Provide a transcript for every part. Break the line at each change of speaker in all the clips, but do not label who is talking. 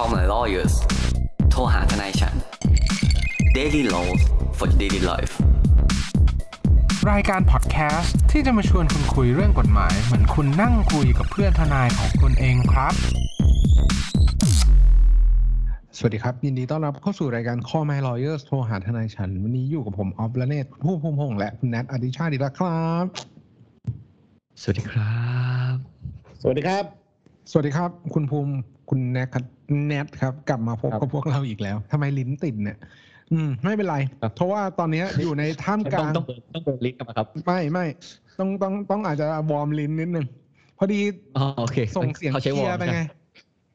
call my lawyers โทรหาทนายฉัน daily laws for daily life
รายการพอดแคสต์ที่จะมาชวนคุณคุยเรื่องกฎหมาย เหมือนคุณนั่งคุยกับเพื่อนทนายของคุณเองครับ สวัสดีครับ ยินดีต้อนรับเข้าสู่รายการ Call My Lawyers โทรหาทนายฉัน วันนี้อยู่กับผมออฟและเนตผู้ภูมิพงษ์และคุณแนทอดิชาติอีกแล้วครับ
สวัสดีครับ
สวัสดีครับ
สวัสดีครับ คุณภูมิคุณแนทครับแนทครับ กลับมาพบ
ครับ
กับพวกเราอีกแล้วทำไมลิ้นติดเนี่ย อืม ไม่เป็นไร
ครับ
เพราะว่าตอนนี้อยู่ในท่ามก
ต้อง
ลาง
ต้องเปิดต้องเปิดลิงก์กันมาครับ
ไม่ไม่ต้องต้องต้องอาจจะวอร์มลิ้นนิดนึงพอดี
อ๋อโอเค
ส่งเสียง
เขาใช้ว
เชี
อยร์
ร์
ม
ไปไง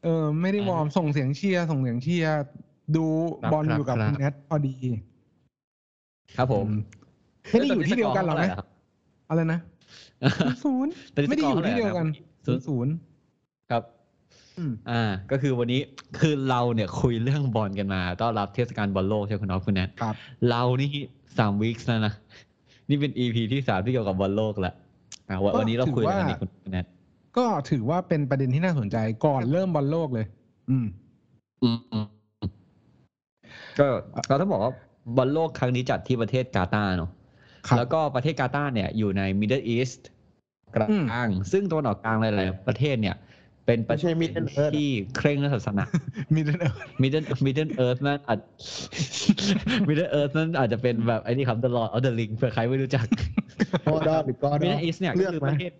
เออ ไม่ได้วอร์มส่งเสียงเชียร์ส่งเสียงเชียร์ดู
ครับ
บอลอยู่กับ
ครับ
คุณแนทพอดี
ครับผม
ไม่ได้อยู่ที่เดียวกันหรอกนะอะไรนะศูนย์
ตอนนี้
ไม่ได้อยู่
สกร์
ที่เดียวกัน
เท่าไหร่
ศูนย์ศูนย์
ครับ
อืม
อ่า ก็คือวันนี้คือเราเนี่ยคุยเรื่องบอลกันมาต้อนรับเทศกาลบอลโลกใช่ไหมคุณน้องคุณแนท
ครับ
เรานี่สาม week แล้วนะ นี่เป็น EP ที่สามที่เกี่ยวกับบอลโลกแหละอ่าวันวันนี้เราคุยกันอีกคุณแนท
ก็ถือว่าเป็นประเด็นที่น่าสนใจก่อนเริ่มบอลโลกเลย อืม
อืมอืมอืมก็เราต้องบอกว่าบอลโลกครั้งนี้จัดที่ประเทศกาตาร์เนาะ
ครับ
แล้วก็ประเทศกาตาร์เนี่ยอยู่ใน Middle East กล
อืมา
ง ซึ่งตะวันออกกลางหลายๆประเทศเนี่ย เป็นประ
ไม่ใช่
เทศ
Middle Earth
ที่เคร่งเรื่องศาสนา
มีเดนเออ
Middle Middle Earth นั่นอาจ Middle Earth นั่นอาจจะเป็นแบบไอ้นี่ครับ The Lord of the Ring เผื่อใครไม่รู้จัก
กอดอหรือกอดอ
Middle East เนี่ยก็
เลือก
คือ
ไหม
ประเทศ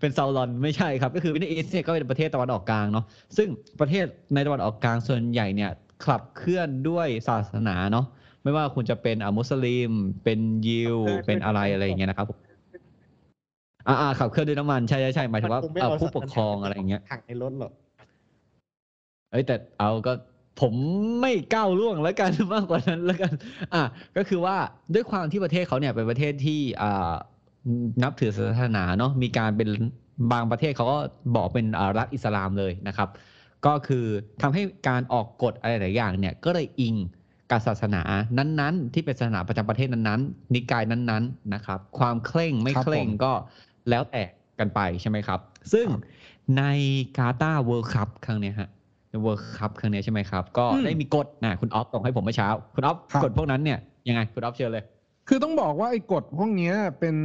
เป็นซาลอนไม่ใช่ครับ ก็คือ Middle East เนี่ยก็เป็นประเทศตะวันออกกลางเนาะซึ่งประเทศในตะวันออกกลางส่วนใหญ่เนี่ยขับเคลื่อนด้วยศาสนาเนาะไม่ว่าคุณจะเป็นอ่ามุสลิม เป็นยิวเป็นอะไรอะไรอย่างเงี้ยนะครับผม อ่าอ่าขับเคลื่อนด้วยน้ำมันใช่ใช่ใช่หมายถึงว่า
คไม่
เอ่อ
เา
ผู้ปกครองอะไรอย่างเงี้ย
ถังในรถหรอก
เอ้ยแต่เอาก็ผมไม่ก้าวล่วงแล้วกันมากกว่านั้นแล้วกัน อะก็คือว่าด้วยความที่ประเทศเขาเนี่ยเป็นประเทศที่อ่านับถือศาสนาเนาะมีการเป็นบางประเทศเขาก็บอกเป็นอ่ารัฐอิสลามเลยนะครับ ก็คือทำให้การออกกฎอะไรหลายอย่างเนี่ยก็เลยอิงกับศาสนานั้นๆ ที่เป็นศาสนาประจำประเทศนั้นๆ นิกายนั้นๆนะครับ ความเคร่งไม่
ครับ
เคร่ง
ผม
ก็ แล้วแต่กันไปใช่ไหมครับ ซึ่ง
ครับ
ในกาตาร์ World Cup ครั้งเนี้ยฮะใน World Cup ครั้งเนี้ยใช่ไหมครับ ก็
อืม
ได้มีกฎนะคุณออฟส่งให้ผมเมื่อเช้า คุณออฟ
ครับ
กฎพวกนั้นเนี่ยยังไงคุณออฟเชิญเลย
คือต้องบอกว่าไอ้กฎพวกเนี้ยเป็น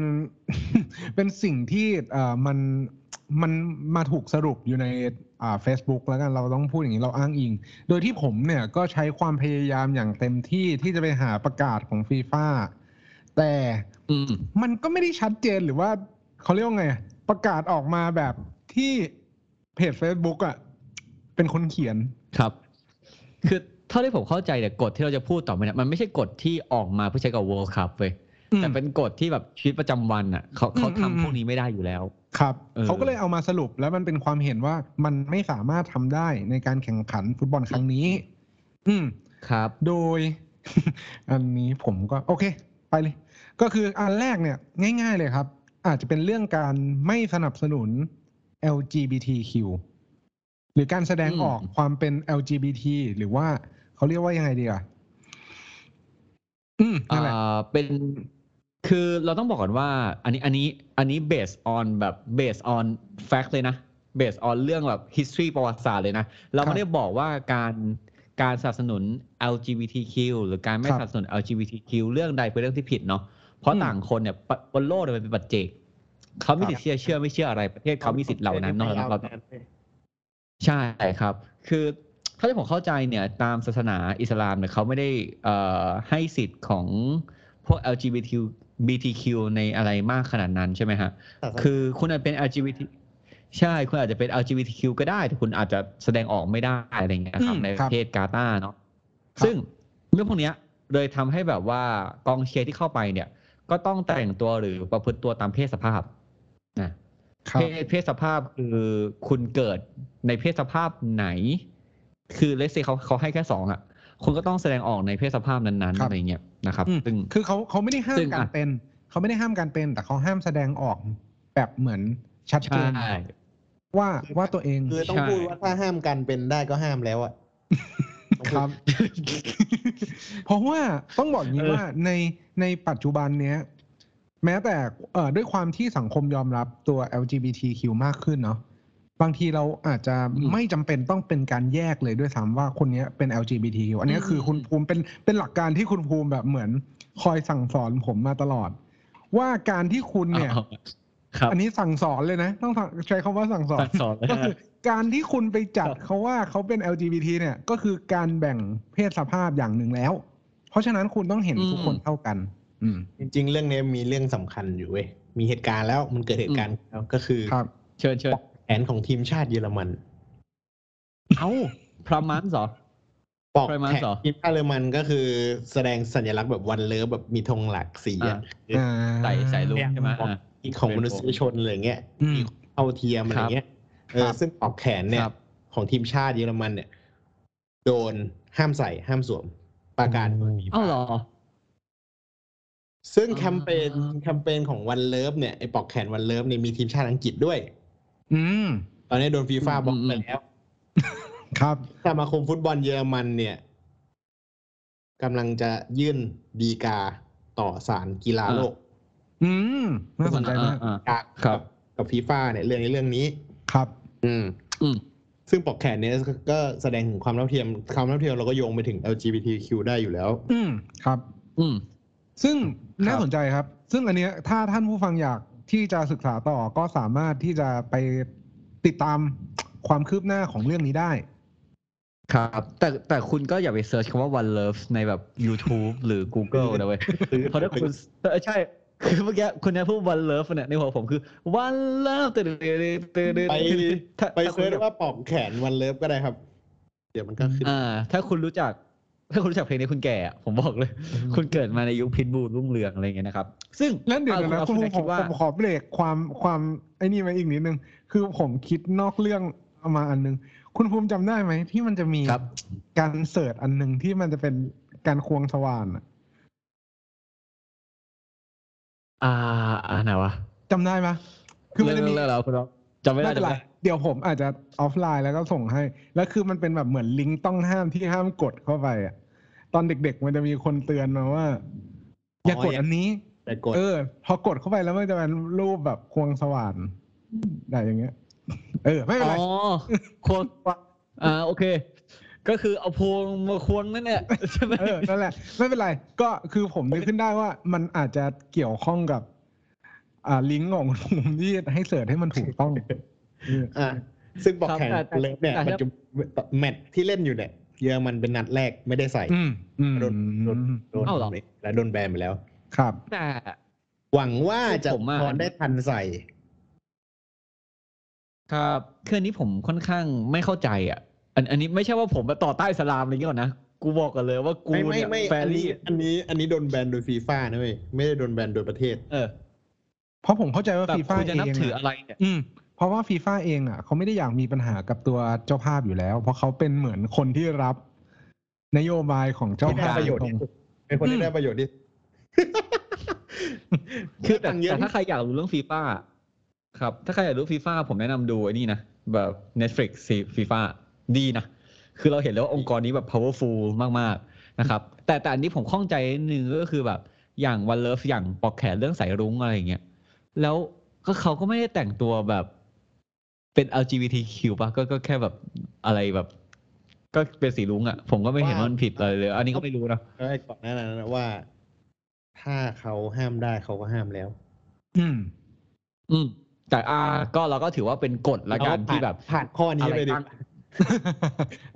เป็นสิ่งที่เอ่อมันมันมาถูกสรุปอยู่ในอ่า Facebook แล้วกันเราต้องพูดอย่างนี้เราอ้างอิง โดยที่ผมเนี่ยก็ใช้ความพยายามอย่างเต็มที่ที่จะไปหาประกาศของฟีฟ่าแต่
อืม
มันก็ไม่ได้ชัดเจนหรือว่า เขาเรียกว่าไง ประกาศออกมาแบบที่เพจ Facebook อะ เป็นคนเขียน
ครับ คือเท่าที่ผมเข้าใจเนี่ยกฎที่เราจะพูดต่อไปเนี่ยมันไม่ใช่กฎที่ออกมาเพื่อใช้กับ World Cup เว้ย
อืม
แต่เป็นกฎที่แบบชีวิตประจำวันอะเขาเขา
อืมอืม
ทำพวกนี้ไม่ได้อยู่แล้ว
ครับ
เออ
เขาก็เลยเอามาสรุปแล้วมันเป็นความเห็นว่ามันไม่สามารถทำได้ในการแข่งขันฟุตบอลครั้งนี้ อืม
ครับ
โดย อันนี้ผมก็ โอเค ไปเลย ก็คืออันแรกเนี่ย ง่าย ๆ เลยครับ อาจจะเป็นเรื่องการไม่สนับสนุน LGBTQ หรือการแสดง
อืม
ออกความเป็น LGBT หรือว่าเขาเรียกว่ายังไงดีอะอืมนั่นแหละ
อ่าเป็นคือเราต้องบอกก่อนว่า อันนี้อันนี้อันนี้ based on แบบ based on fact เลยนะ based on เรื่องแบบ history ประวัติศาสตร์เลยนะ เรา
ครับ
ไม่ได้บอกว่าการการสนับสนุน LGBTQ หรือการไม่
ครับ
สนับสนุน LGBTQ เรื่องใดเป็นเรื่องที่ผิดเนาะ เพราะ
อืม
ต่างคนเนี่ยปะบนโลกเนี่ยมันเป็นปัจเจกเขามีสิทธิ์เชื่อเชื่อไม่เชื่ออะไรประเทศเขามีสิทธิ์เหล่านั้นเนาะเราต้องใช่ครับ คือเท่าที่ผมเข้าใจเนี่ย ตามศาสนาอิสลามเนี่ยเขาไม่ได้เอ่อให้สิทธิ์ของพวก LGBT BTQ ในอะไรมากขนาดนั้นใช่ไหมฮะ คือคุณอาจเป็น LGBT ใช่ คุณอาจจะเป็น LGBTQ ก็ได้ แต่คุณอาจจะแสดงออกไม่ได้อะไรอย่างเงี้ยครับ
อืม
ใน
ค
ป
รับ
ระเทศกาตาร์เนาะ
ครับ
ซึ่งเรื่องพวกเนี้ยเลยทำให้แบบว่ากองเชียร์ที่เข้าไปเนี่ย ก็ต้องแต่งตัวหรือประพฤติตัวตามเพศสภาพนะ
ครับ
เพศเพศสภาพคือคุณเกิดในเพศสภาพไหน คือเลสเซเขาเขาให้แค่สองอะคุณก็ต้องแสดงออกในเพศสภาพนั้นๆ
ครับ
อะไรเงี้ยนะครับ
อืม
ซึ่ง
คือเขาเขาไม่ได้ห้าม
ซึ่ง
การ
อะ
เป็น เขาไม่ได้ห้ามการเป็น แต่เขาห้ามแสดงออกแบบเหมือนชัดเจ
ใช่
นว่าว่าตัวเอง
คือต้อง
ใช่
พูดว่าถ้าห้ามกันเป็นได้ก็ห้ามแล้วอะ
ครับ เพราะว่าต้องบอกอย่างนี้
เออ
ว่าในในปัจจุบันเนี้ย แม้แต่เอ่อด้วยความที่สังคมยอมรับตัว LGBTQ มากขึ้นเนาะบางทีเราอาจจะ
อืม
ไม่จำเป็นต้องเป็นการแยกเลยด้วยซ้ำว่าคนเนี้ยเป็น LGBTQ อันเนี้ย
อืม
คือคุณภูมิเป็นเป็นหลักการที่คุณภูมิแบบเหมือนคอยสั่งสอนผมมาตลอด ว่าการที่คุณเนี่ย
อ๋อครับ
อันนี้สั่งสอนเลยนะ ต้องใช้คำว่าสั่งสอน
สั่งสอนเลย
ก็คือการที่คุณไปจัด
ครับ
เขาว่าเขาเป็น LGBT เนี่ยก็คือการแบ่งเพศสภาพอย่างหนึ่งแล้ว เพราะฉะนั้นคุณต้องเห็นทุกคนเท่ากัน อืม
จริง ๆ เรื่องนี้มีเรื่องสำคัญอยู่เว้ยมีเหตุการณ์แล้วมันเกิดเหตุการณ์แล้วก็คือ
ครับ
เชิญเชิญ
แผนของทีมชาติเยอรมัน
เอ้าพรามันเหรอ
ปอก
ไพรมัน
แผน
เหรอ
ทีมชาติเยอรมันก็คือแสดงสัญลักษณ์แบบวันเลิฟแบบมีธงหลักสีอะ
อ่า
ใส่ใส่ลูกใช่ไหม อะ
อีกของมนุษยชนอะไรเงี้ย
อืม
มีเท่าเทียมอะไรเงี้ยเออ
ครับ
ซึ่งปลอกแขนเนี่ย
ครับ
ของทีมชาติเยอรมันเนี่ย โดนห้ามใส่ห้ามสวมประกาศโดยฟีฟ่า
เอ้าเหรอ
ซึ่ง
อ่า
แคมเปญแคมเปญของ One Love เนี่ยไอปลอกแขน One Love เนี่ยมีทีมชาติอังกฤษด้วย
อืม
ตอนนี้โดนฟีฟ่า
อืม
บล็อก
อืม
ไปแล้ว
ครับ
สมาคมฟุตบอลเยอรมันเนี่ยกำลังจะยื่นดีกาต่อศาลกีฬาโลก
อืมน่าสนใจมาก
อ่า
จาก
ครับ
กับฟีฟ่าเนี่ยเรื่องนี้เรื่องนี้
ครับ
อืม
อืม
ซึ่งปอกแขนเนี่ยก็แสดงถึงความเท่าเทียมความเท่าเทียมเราก็โยงไปถึง LGBTQ ได้อยู่แล้ว
อืมครับ
อืม
ซึ่ง
ครับ
น่าสนใจครับ ซึ่งอันเนี้ยถ้าท่านผู้ฟังอยากที่จะศึกษาต่อก็สามารถที่จะไปติดตามความคืบหน้าของเรื่องนี้ได้
ครับ แต่แต่คุณก็อย่าไปเซิร์ชคำว่า one love ในแบบ YouTube หรือ Google นะเว้ยเพราะถ้าคุณเออใช่ คือเมื่อกี้คุณเนี่ยพูด one love เนี่ยในหัวผมคือ one love ตื่นตื่นตื่นตื่น
ไป
ถ้า
ไป
ถ้าคุ
เซิ
ณ
ร์ชว่าปอกแขนวันเลิฟก็ได้ครับ เดี๋ยวมันก็ขึ้น
อ่า ถ้าคุณรู้จัก ถ้าคุณรู้จักเพลงนี้คุณแก่อะผมบอกเลย คุณเกิดมาในยุคพิทบูรุ่งเรืองอะไรอย่างเงี้ยนะครับ ซึ่ง
แล้วเดี๋ยว
อา
นะ
เอา
คุณ
ณ
ภู
แม็
มิ
ก
ผ
คิ
ม
ดว่า
ผมขอเบรกความความไอ้นี่มาอีกนิดนึง คือผมคิดนอกเรื่องเอามาอันนึง คุณภูมิจำได้ไหมที่มันจะมี
ครับ
การเสิร์ชอันหนึ่งที่มันจะเป็นการควงสว่านอะ
อ่าอ่าไหนวะ
จำได้ไหมคือมันจะมี
เลิกแล้วคุณน้องจำไม่ได้
ไม่เป็น
จำ
ไร
ไม่ได้
เดี๋ยวผมอาจจะออฟไลน์แล้วก็ส่งให้ แล้วคือมันเป็นแบบเหมือนลิงก์ต้องห้ามที่ห้ามกดเข้าไปอะ ตอนเด็กๆมันจะมีคนเตือนมาว่า อย่ากดอันนี้
แต่กด
เออ พอกดเข้าไปแล้วมันจะเป็นรูปแบบควงสว่านได้อย่างเงี้ย เออ ไม่เป็น
อ๋
ไร
อควงอ่าโอเค ก็คือเอาพวงมาควงนั่นแหละใช่ไหม
เออนั่นแหละ ไม่เป็นไร ก็คือผมนึกขึ้นได้ว่ามันอาจจะเกี่ยวข้องกับ อ่าลิงก์ของผมที่ให้เสิร์ชให้มันถูกต้อง
อ่าซึ่งปอกแขน
ครับแต่
เลิฟเนี่ย
แต่
ปัจจุบันแมตช์ที่เล่นอยู่เนี่ยเยอรมันเป็นนัดแรกไม่ได้ใส่
อืมอืม
โดนโดนโดน
เอ้าเหรอ
แล้วโดนแบนไปแล้ว
ครับ
แต่
หวังว่าจะ
ผมอะ
พอได้ทันใส่
ครับคืออันนี้ผมค่อนข้างไม่เข้าใจอะ อันอันนี้ไม่ใช่ว่าผมมาต่อใต้อิสลามอะไรอย่างเงี้ยก่อนนะกูบอกกันเลยว่ากู
ไม่ไม่
เนี่ย
ไม่
แฟ
อัน
รี่
นี้อันนี้อันนี้โดนแบนโดยฟีฟ่านะเว้ยไม่ได้โดนแบนโดยประเทศ
เออ
เพราะผมเข้าใจว่า
แบบ
ฟีฟ่า
คุณจะ
เอ
นับ
ง
ถือ
อะ
อะไรเนี่ย
อืม เพราะว่าฟีฟ่าเองอะเขาไม่ได้อยากมีปัญหากับตัวเจ้าภาพอยู่แล้ว เพราะเขาเป็นเหมือนคนที่รับ นโยบายของเจ้า
ที่ได้
ภาพ
ประโยชน์
ตร
ที่
ง
สุดเป็นคนที่ได้ประโยชน์ที่
คือแต่
ตังค์เยอะ
แต่ถ้าใครอยากรู้เรื่องฟีฟ่าครับ ถ้าใครอยากรู้ฟีฟ่าผมแนะนำดูไอ้นี่นะแบบ Netflix ฟีฟ่า ดีนะ คือเราเห็นแล้วว่าองค์กรนี้แบบ powerful มากๆนะครับ แต่แต่อันนี้ผมข้องใจนิดนึงก็คือแบบอย่าง One Love อย่างปลอกแขนเรื่องสายรุ้งอะไรอย่างเงี้ยแล้วก็เขาก็ไม่ได้แต่งตัวแบบเป็น LGBTQ ป่ะก็ก็แค่แบบอะไรแบบ ก็เป็นสีรุ้งอะ ผมก็ไม่เห็นว่ามันผิดอะไรเลย อันนี้ก็ไม่รู้นะ
ก็ไอ้ก่อนหน้านั้นนะว่า ถ้าเขาห้ามได้เขาก็ห้ามแล้ว
อืม
อืมแต่อ่าก็เราก็ถือว่าเป็นกฎละกันที่แบบ
ผ่านข้อนี้
อะไร
ไปดิ
บ้าง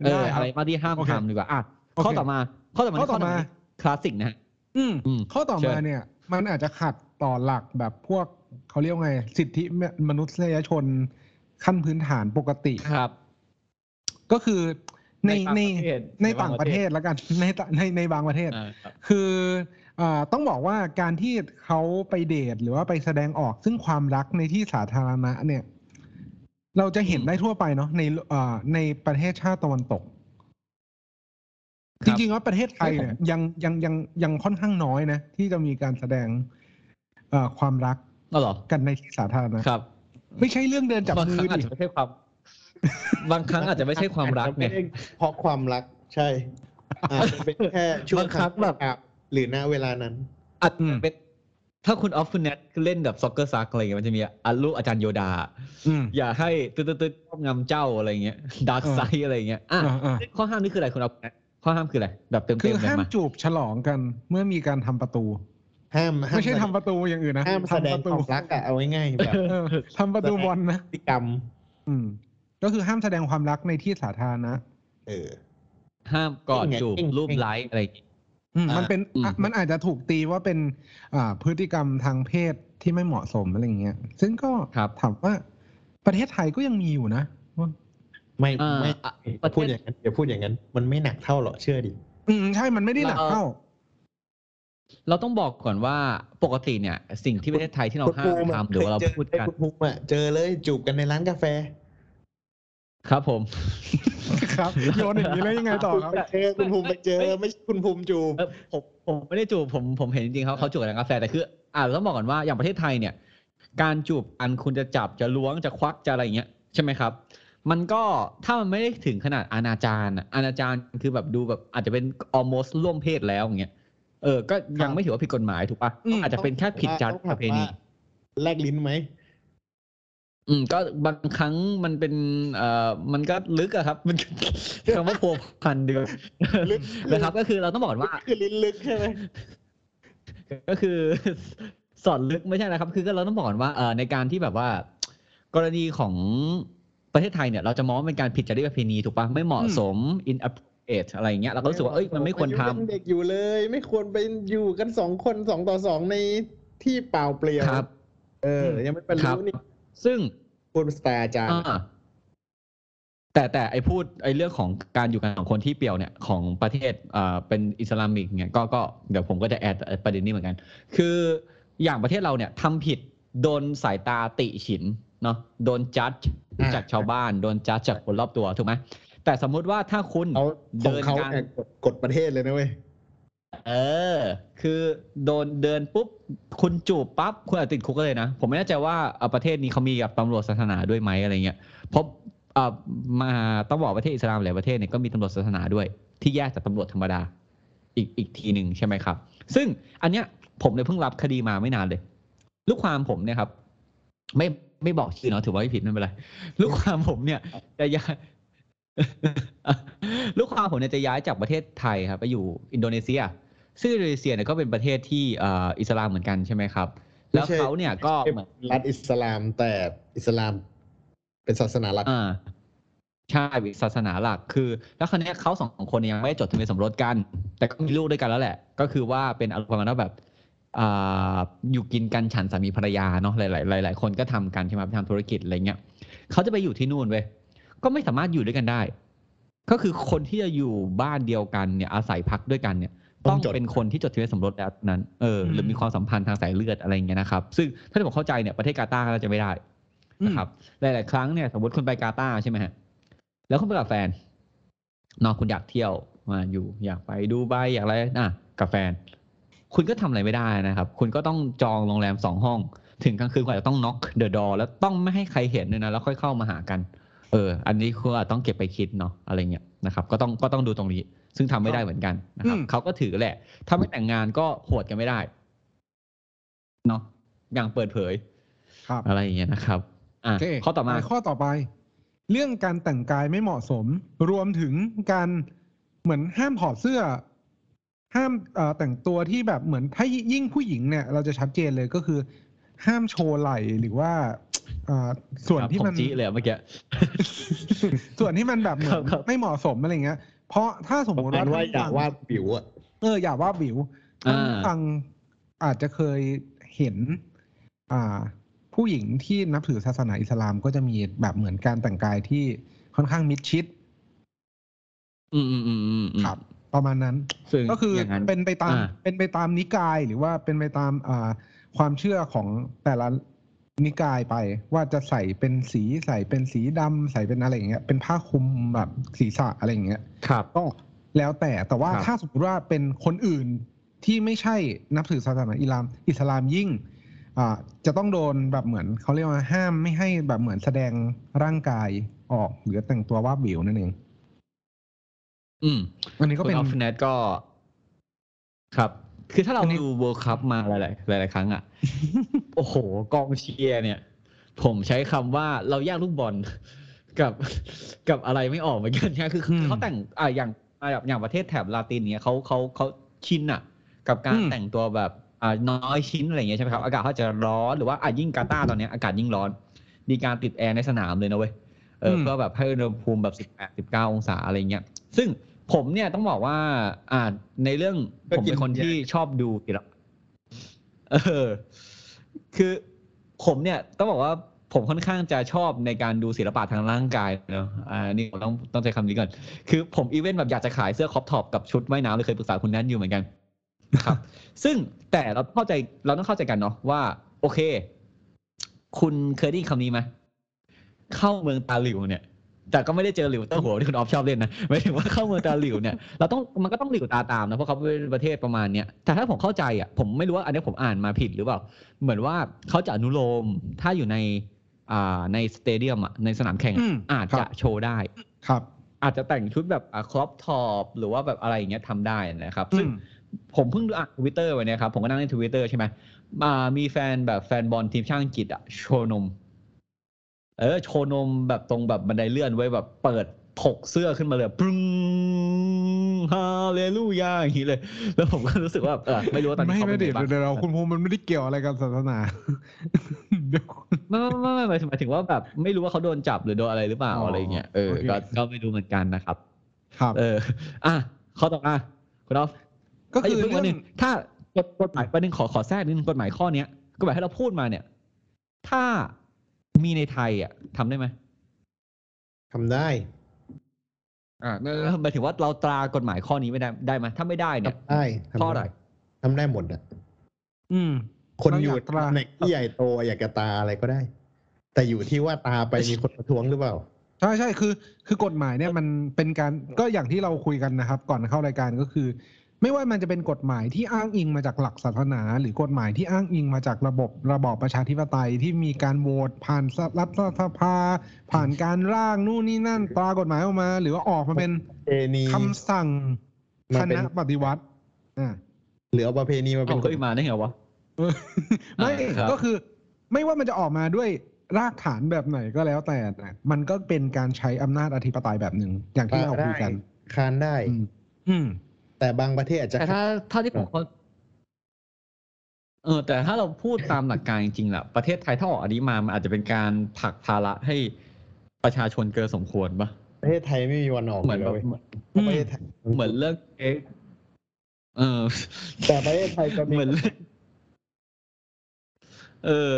เออ
ได้ค
อะไร
รับ
มากที่ห้าม
โอเค
ทำดีกว่าอะ
โอเค
ข้อต่อมา ข้อต่อมา
ข้อต่อมา
นี้คลาสสิกนะฮะ
อืม
อืม
ข้อต่อ
เชิ
มา
ญ
เนี่ย มันอาจจะขัดต่อหลักแบบพวกเขาเรียกว่าไง สิทธิมนุษยชนขั้นพื้นฐานปกติ
ครับ
ก็คือในใน
ใน
ใน
ต่า
ต่างง
ป
ประระ
เท
เท
ศ
ศแล้วกันในต่างในในบางประเทศ
อ่าครับ
คืออ่าต้องบอกว่าการที่เขาไปเดทหรือว่าไปแสดงออกซึ่งความรักในที่สาธารณะเนี่ย เราจะเห็นได้ทั่วไปเนาะในอ่าในประเทศชาติตะวันตก
ค
จ
รับ
ริงๆว่าประเทศไทยเนี่ยยังยังยังยังค่อนข้างน้อยนะ ที่จะมีการแสดงเอ่อความรัก
อ๋อเหรอ
กันในที่สาธารณะ
ครับ
ไม่ใช่เรื่องเดินจับบา
ง
มื
ครั้
อง
อาจ
ดิ
จะไม่ใช่ความ บางครั้งอาจจะไม่ใช่ความรักเนี่ย
อาจจะไม่ได้เพราะความรักใช่อาจจะเป็นแค่ช่วง
บางครั้งแบบ
หรือณเวลานั้น
อาจจะเป็น ถ้าคุณออฟฟินเนตเล่นแบบซ็อกเกอร์ซักอะไรเงี้ยมันจะมีอะลูกอาจารย์โยดา
อืม
อย่าให้ตึ๊ดตึ๊ดตึ๊ดครอบงำเจ้าอะไรเงี้ยดาร์ก
เออ
ไซด์อะไรเงี้ยอะ
อ่าอ่า
ข้อห้ามนี่คืออะไรคุณออฟข้อห้ามคืออะไรแบบเต็ม
คื
เต็
อ
มเลย
ห้าม
มา
จูบฉลองกันเมื่อมีการทำประตู
ห้าม
ไม่ใช่
แส
ทำประตูอย่างอื่นนะ
ห้ามแสดง
ทำประ
ค
ตู
วามรักอะเอาง่ายๆแบบ
เออทำประตูบอลนะ
พฤติกรรม
อืม ก็คือห้ามแสดงความรักในที่สาธารณะ
เออ
ห้ามกอด
เก่งไง
จูบ
เก่ง
รูป
เก่ง
ไลค์อะไรอย่างงี้
อื ม
อ่ามั
มันเป็น
อืม
อะมันอาจจะถูกตีว่าเป็นอ่าพฤติกรรมทางเพศที่ไม่เหมาะสมอะไรอย่างเงี้ย ซึ่งก็
ครับ
ถามว่าประเทศไทยก็ยังมีอยู่นะว่า
ไม่
อ่า
ไม่
อะ
อย่าพูดอย่างนั้นอย่าพูดอย่างนั้น มันไม่หนักเท่าหรอกเชื่อดิ
อืมใช่มันไม่ได้หนัก
เรา
เท่า
เราต้องบอกก่อนว่าปกติเนี่ย สิ่งที่ประเทศไทยที่เรา
คุณ
ห้า
ภู
ม
มิอะ
ทำหรือว่าเรา
คยจ
พูดกัน
คุณภูมิอะเจอเลยจูบกันในร้านกาแฟ
ครับผม
ครับโยนอย่างนี้แล้วยังไงต่อครับ
ไปเจอคุณภูมิไปเจอไม่ใช่คุณภูมิจูบ
เออผมผมไม่ได้จูบผมผมเห็นจริงๆเขาเขาจูบกันในกาแฟแต่คืออ่าเราต้องบอกก่อนว่าอย่างประเทศไทยเนี่ย การจูบอันคุณจะจับจะล้วงจะควักจะอะไรอย่างเงี้ยใช่ไหมครับ มันก็ถ้ามันไม่ได้ถึงขนาดอนาจารอะอนาจารคือแบบดูแบบอาจจะเป็น almost ร่วมเพศแล้วอย่างเงี้ยเออก็ยังไม่ถือว่าผิดกฎหมายถูกปะ
อืม
อาจจะเป็นแค่ผิดจารีตประเพณี
แลกลิ้นไหม
อืมก็บางครั้งมันเป็นเอ่อมันก็ลึกอะครับ มันคำว่าพัวพันเดียว
ลึก
นะครับ ก็คือเราต้องบอกก่อนว่า
คือลิ้นลึกใช่ไหม
ก็คือสอนลึกไม่ใช่นะครับ คือก็เราต้องบอกก่อนว่าเอ่อในการที่แบบว่า กรณีของประเทศไทยเนี่ยเราจะมองว่าเป็นการผิดจริยประเพณีถูกปะไม่เหมาะสม inappropriate อะไรอย่างเงี้ยเราก็รู้สึกว่าเอ้ยมันไม่ควรทำ
อายุยังเด็กอยู่เลย ไม่ควรไปอยู่กันสองคนสองต่อสองในที่เปล่าเปลี่ยว
ครับ
เออ ยังไม่เป็น
ครับ
รู้นี่
ซึ่ง
พูดสไตล์อาจารย์
อ่าแต่แต่ไอพูดไอเรื่องของการอยู่กันของคนที่เปรียวเนี่ยของประเทศอ่าเป็นอิสลามิกเนี่ยก็ก็เดี๋ยวผมก็จะแอดประเด็นนี้เหมือนกัน คืออย่างประเทศเราเนี่ยทำผิดโดนสายตาติฉินเนาะโดนจัด
อ่า
จากชาวบ้าน โดนจัดจากคนรอบตัวถูกไหมแต่สมมุติว่าถ้าคุณ
เขาขอ
เดิ
ง
น
เขา
การ
เนี่ยกฎกฎประเทศเลยนะเว้ย
เออ คือโดนเดินปุ๊บ คุณจูบปั๊บคุณอาจติดคุกเลยนะ ผมไม่แน่ใจว่าเอ่อประเทศนี้เขามีกับตำรวจศาสนาด้วยไหมอะไรเงี้ยเพราะเอ่อมาต้องบอกประเทศอิสลามหลายประเทศเนี่ยก็มีตำรวจศาสนาด้วย ที่แยกจากตำรวจธรรมดา อีกอีกทีหนึ่งใช่ไหมครับ ซึ่งอันเนี้ยผมเนี่ยเพิ่งรับคดีมาไม่นานเลย ลูกความผมเนี่ยครับ ไม่ไม่บอกชื่อเนาะถือว่าไม่ผิดไม่เป็นไรลูกความผมเนี่ยจะย้าย ลูกความผมเนี่ยจะย้ายจากประเทศไทยครับไปอยู่อินโดนีเซีย ซึ่งอินโดนีเซียเนี่ยก็เป็นประเทศที่เอ่ออิสลามเหมือนกันใช่ไหมครับ แล้ว
ไม่ใช่
เขาเนี่ยก็เหมือน
รัฐอิสลามแต่อิสลามเป็นศาสนาหลัก
อ่าใช่ศาสนาหลักคือ แล้วคราวเนี้ยเขาสองคนเนี่ยยังไม่ได้จดทะเบียนสมรสกัน แต่ก็มีลูกด้วยกันแล้วแหละ ก็คือว่าเป็นอารมณ์ประมาณว่าแบบอ่าอยู่กินกันฉันสามีภรรยาเนาะหลายๆหลายๆคนก็ทำกันใช่ไหมทำธุรกิจอะไรเงี้ยเขาจะไปอยู่ที่นู่นเว้ย ก็ไม่สามารถอยู่ด้วยกันได้ ก็คือคนที่จะอยู่บ้านเดียวกันเนี่ย อาศัยพักด้วยกันเนี่ย
ต้
ต้
อ
องง
จด
เป็นคนที่จดทะเบียนสมรสแล้วเท่านั้นเออหรือมีความสัมพันธ์ทางสายเลือดอะไรอย่างเงี้ยนะครับ ซึ่งถ้าที่ผมเข้าใจเนี่ยประเทศกาตาร์ก็จะไม่ได้นะครับหลาย ๆ ครั้งเนี่ยสมมติคุณไปกาตาร์ใช่ไหมฮะแล้วคุณไปกับแฟนนอนคุณอยากเที่ยวมาอยู่อยากไปดูใบอยากอะไรอะกับแฟน คุณก็ทำอะไรไม่ได้นะครับ คุณก็ต้องจองโรงแรมสองห้อง ถึงกลางคืนคุณอาจจะต้องน็อกเดอะดอแล้วต้องไม่ให้ใครเห็นด้วยนะแล้วค่อยเข้ามาหากัน เออ อันนี้คุณอาจต้องเก็บไปคิดเนาะอะไรเงี้ยนะครับ ก็ต้องก็ต้องดูตรงนี้ ซึ่งทำไม่ได้เหมือนกันนะครับ
อืม
เขาก็ถือแหละ ถ้าไม่แต่งงานก็หวดกันไม่ได้เนาะอย่างเปิดเผย
ครับ
อะไรอย่างเงี้ยนะครับ อะ
โอเค
ข้อต่อมา
ไปข้อต่อไป เรื่องการแต่งกายไม่เหมาะสม รวมถึงการเหมือนห้ามถอดเสื้อ ห้ามเอ่อแต่งตัวที่แบบเหมือนถ้ายิ่งผู้หญิงเนี่ย เราจะชัดเจนเลยก็คือ ห้ามโชว์ไหล่หรือว่าเอ่อส่วน
ครับ
ที่
ผม
มัน
จี้เลยอะเมื่อกี้
ส่วนที่มันแบบเหมือน
ครับ
ไม่เหมาะสมอะไรเงี้ย เพราะถ้าสม
ป
ม
ระ
ติ
มาณ
ว่า
ว่าอยากวาดบิวอะ
เอออย่าว่าบิวท่าน
อ่า
ผู้ฟังอาจจะเคยเห็น อ่า ผู้หญิงที่นับถือศาสนาอิสลามก็จะมีแบบเหมือนการแต่งกายที่ค่อนข้างมิดชิด
อืมอืมอืมอืมอืม
ครับประมาณนั้น
ซึ่ง
ก็คือ
อย่างนั้น
เป็นไปตาม
อ่า
เป็นไปตามนิกายหรือว่าเป็นไปตามอ่า ความเชื่อของแต่ละนิกายไปว่าจะใส่เป็นสีใส่เป็นสีดำใส่เป็นอะไรอย่างเงี้ย เป็นผ้าคลุมแบบศีรษะอะไรอย่างเงี้ย
ครับ
ก็แล้วแต่แต่ว่า
ครับ
ถ้าสมมติว่าเป็นคนอื่นที่ไม่ใช่นับถือศาสนาอิสลามอิสลามยิ่งอ่าจะต้องโดนแบบเหมือนเขาเรียกว่าห้ามไม่ให้แบบเหมือนแสดงร่างกายออกหรือแต่งตัวว่าบวิวนั่นเอง
อืม
อันนี้ก็
คุ
เป็
ณ
น
ออฟเนตก็ ครับ คือถ้าเรา
อันนี้
ดูเวิลด์คัพมาหลายๆหลาย ๆ ครั้งอะ โอ้โห กองเชียร์เนี่ย ผมใช้คำว่าเราแยกลูกบอลกับกับอะไรไม่ออกเหมือนกันนะคือคือ
อืม
เขาแต่งอ่าอย่างอ่าอย่างอย่างประเทศแถบลาตินเนี่ยเขาเขาเขาชินอะ กับการ
อืม
แต่งตัวแบบอ่าน้อยชิ้นอะไรอย่างเงี้ยใช่ไหมครับ อากาศเขาจะร้อนหรือว่าอะยิ่งกาตาร์ตอนเนี้ยอากาศยิ่งร้อน มีการติดแอร์ในสนามเลยนะเว้ยเออ
อืม
เพื่อแบบให้อุณหภูมิแบบสิบแปดสิบเก้าองศาอะไรเงี้ย ซึ่ง ผมเนี่ยต้องบอกว่า อ่า ในเรื่อง
ก็
ผม
กิน
เป็นคน
เบียร์
ที่ชอบดูศิลปะเออ คือผมเนี่ยต้องบอกว่าผมค่อนข้างจะชอบในการดูศิลปะทางร่างกายเนอะอ่า นี่ผมต้องต้องใช้คำนี้ก่อน คือผมอีเวนต์แบบอยากจะขายเสื้อ crop top กับชุดว่ายน้ำเลยเคยปรึกษาคุณแนทอยู่เหมือนกัน ครับ ซึ่งแต่เราเข้าใจเราต้องเข้าใจกันเนาะว่า โอเค คุณเคยได้ยินคำนี้ไหมเข้าเมืองตาหลิ่วเนี่ย แต่ก็ไม่ได้เจอหลิวเต๋อหัวที่คุณออฟชอบเล่นนะหมายถึงว่าเข้าเมืองตาหลิ่วเนี่ยเราต้องมันก็ต้องหลิ่วตาตามนะเพราะเขาเป็นประเทศประมาณเนี้ยแต่ถ้าผมเข้าใจอะผมไม่รู้ว่าอันนี้ผมอ่านมาผิดหรือเปล่า เหมือนว่าเขาจะอนุโลมถ้าอยู่ในอ่าใน stadium อะในสนามแข่ง
อะ
อื
ม ครับ
อาจจะโชว์ได้
ครับ
อาจจะแต่งชุดแบบ crop top หรือว่าแบบอะไรอย่างเงี้ยทำได้นะครับ ซึ่ง
อืม
ผมเพิ่งดูอ่านทวิตเตอร์วันเนี้ยครับผมก็นั่งในทวิตเตอร์ใช่ไหมมามีแฟนแบบแฟนบอลทีมชาติอังกฤษอะโชว์นม เออโชว์นมแบบตรงแบบบันไดเลื่อนไว้แบบเปิดถกเสื้อขึ้นมาเลยปรึ้งฮาเลลูยาอย่างนี้เลย แล้วผมก็รู้สึกว่าเออไม่รู้ว่าตอนนี้
ไม่
เขา
ไม่
เป็น
เดี๋ยว
ไงบ้าง
เดี๋ยวเราคุณภูมิมันไม่ได้เกี่ยวอะไรกับศาสนาเดี๋ยว
ไม่ไม่ไม่ไม่หมายถึงหมายถึงว่าแบบ ไม่รู้ว่าเขาโดนจับหรือโดนอะไรหรือเปล่า
อ๋ออ
อะไรเงี้ยเออ
โอเค
ก็ก็ไม่รู้เหมือนกันนะครับ
ครับ
เออ อะข้อต่อมาคุณออฟ
ก็
เอ้ย
คือ
เพิ่งวันห
เรื่
นึ่
อง
งถ้ากฎกฎหมายประเด็นขอขอแทรกนิดนึงกฎหมายข้อเนี้ยกฎหมายให้เราพูดมาเนี่ย ถ้า มีในไทยอะทำได้ไหม
ทำได้
อ่าหมายถึงว่าเราตรากฎหมายข้อนี้ไม่ได้ได้ไหมถ้าไม่ได้เนี่ย
ทำได้ทำ
เพราะอะไร
ด้ทำได้หมดอะ
อืม
คน
เรา
อ
อยาก
ยู่
ตรา
ตำแหน่งที่ใหญ่โตอยากจะตาอะไรก็ได้ แต่อยู่ที่ว่าตาไปมีคนประท้วงหรือเปล่า
ใช่ใช่คือคือกฎหมายเนี่ยมันเป็นการก็อย่างที่เราคุยกันนะครับ ก่อนเข้ารายการก็คือ ไม่ว่ามันจะเป็นกฎหมายที่อ้างอิงมาจากหลักศาสนา หรือกฎหมายที่อ้างอิงมาจากระบบระบอบประชาธิปไตยที่มีการโหวตผ่านรัฐสภา ผ่านการร่างนู่นนี่นั่นตรากฎหมายออกมา หรือว่าออกมาเป็น
เอนี
คำสั่ง
มา
ค
เป็น
ณะปฏิวัติอ่า
หรือเอาประเพณีมาเป็
เอา
น
เฮ้ยมาได้ไงวะ
เออไม่
อ่าครับ
ก็คือ ไม่ว่ามันจะออกมาด้วยรากฐานแบบไหนก็แล้วแต่นะมันก็เป็นการใช้อำนาจอธิปไตยแบบหนึ่งอย่างที่เราคุยกัน
คานได้
อืมอืม
แต่บางประเทศอาจจะ
แต่ถ้าถ้าที่ผมเข้าเออแต่ถ้าเราพูดตามหลักการจริงๆแหละประเทศไทยถ้าออกอันนี้มามันอาจจะเป็นการผลักภาระให้ประชาชนเกินสมควรปะ
ประเทศไทยไม่มีวันออก
เหมือน
ยู่
แบ
แล้ว
บ
เว้ยเพราะประเทศไทย
เหมือนเรื่องเอ๊ะเออ
แต่ประเทศไทยจะมี
เหมือนเออ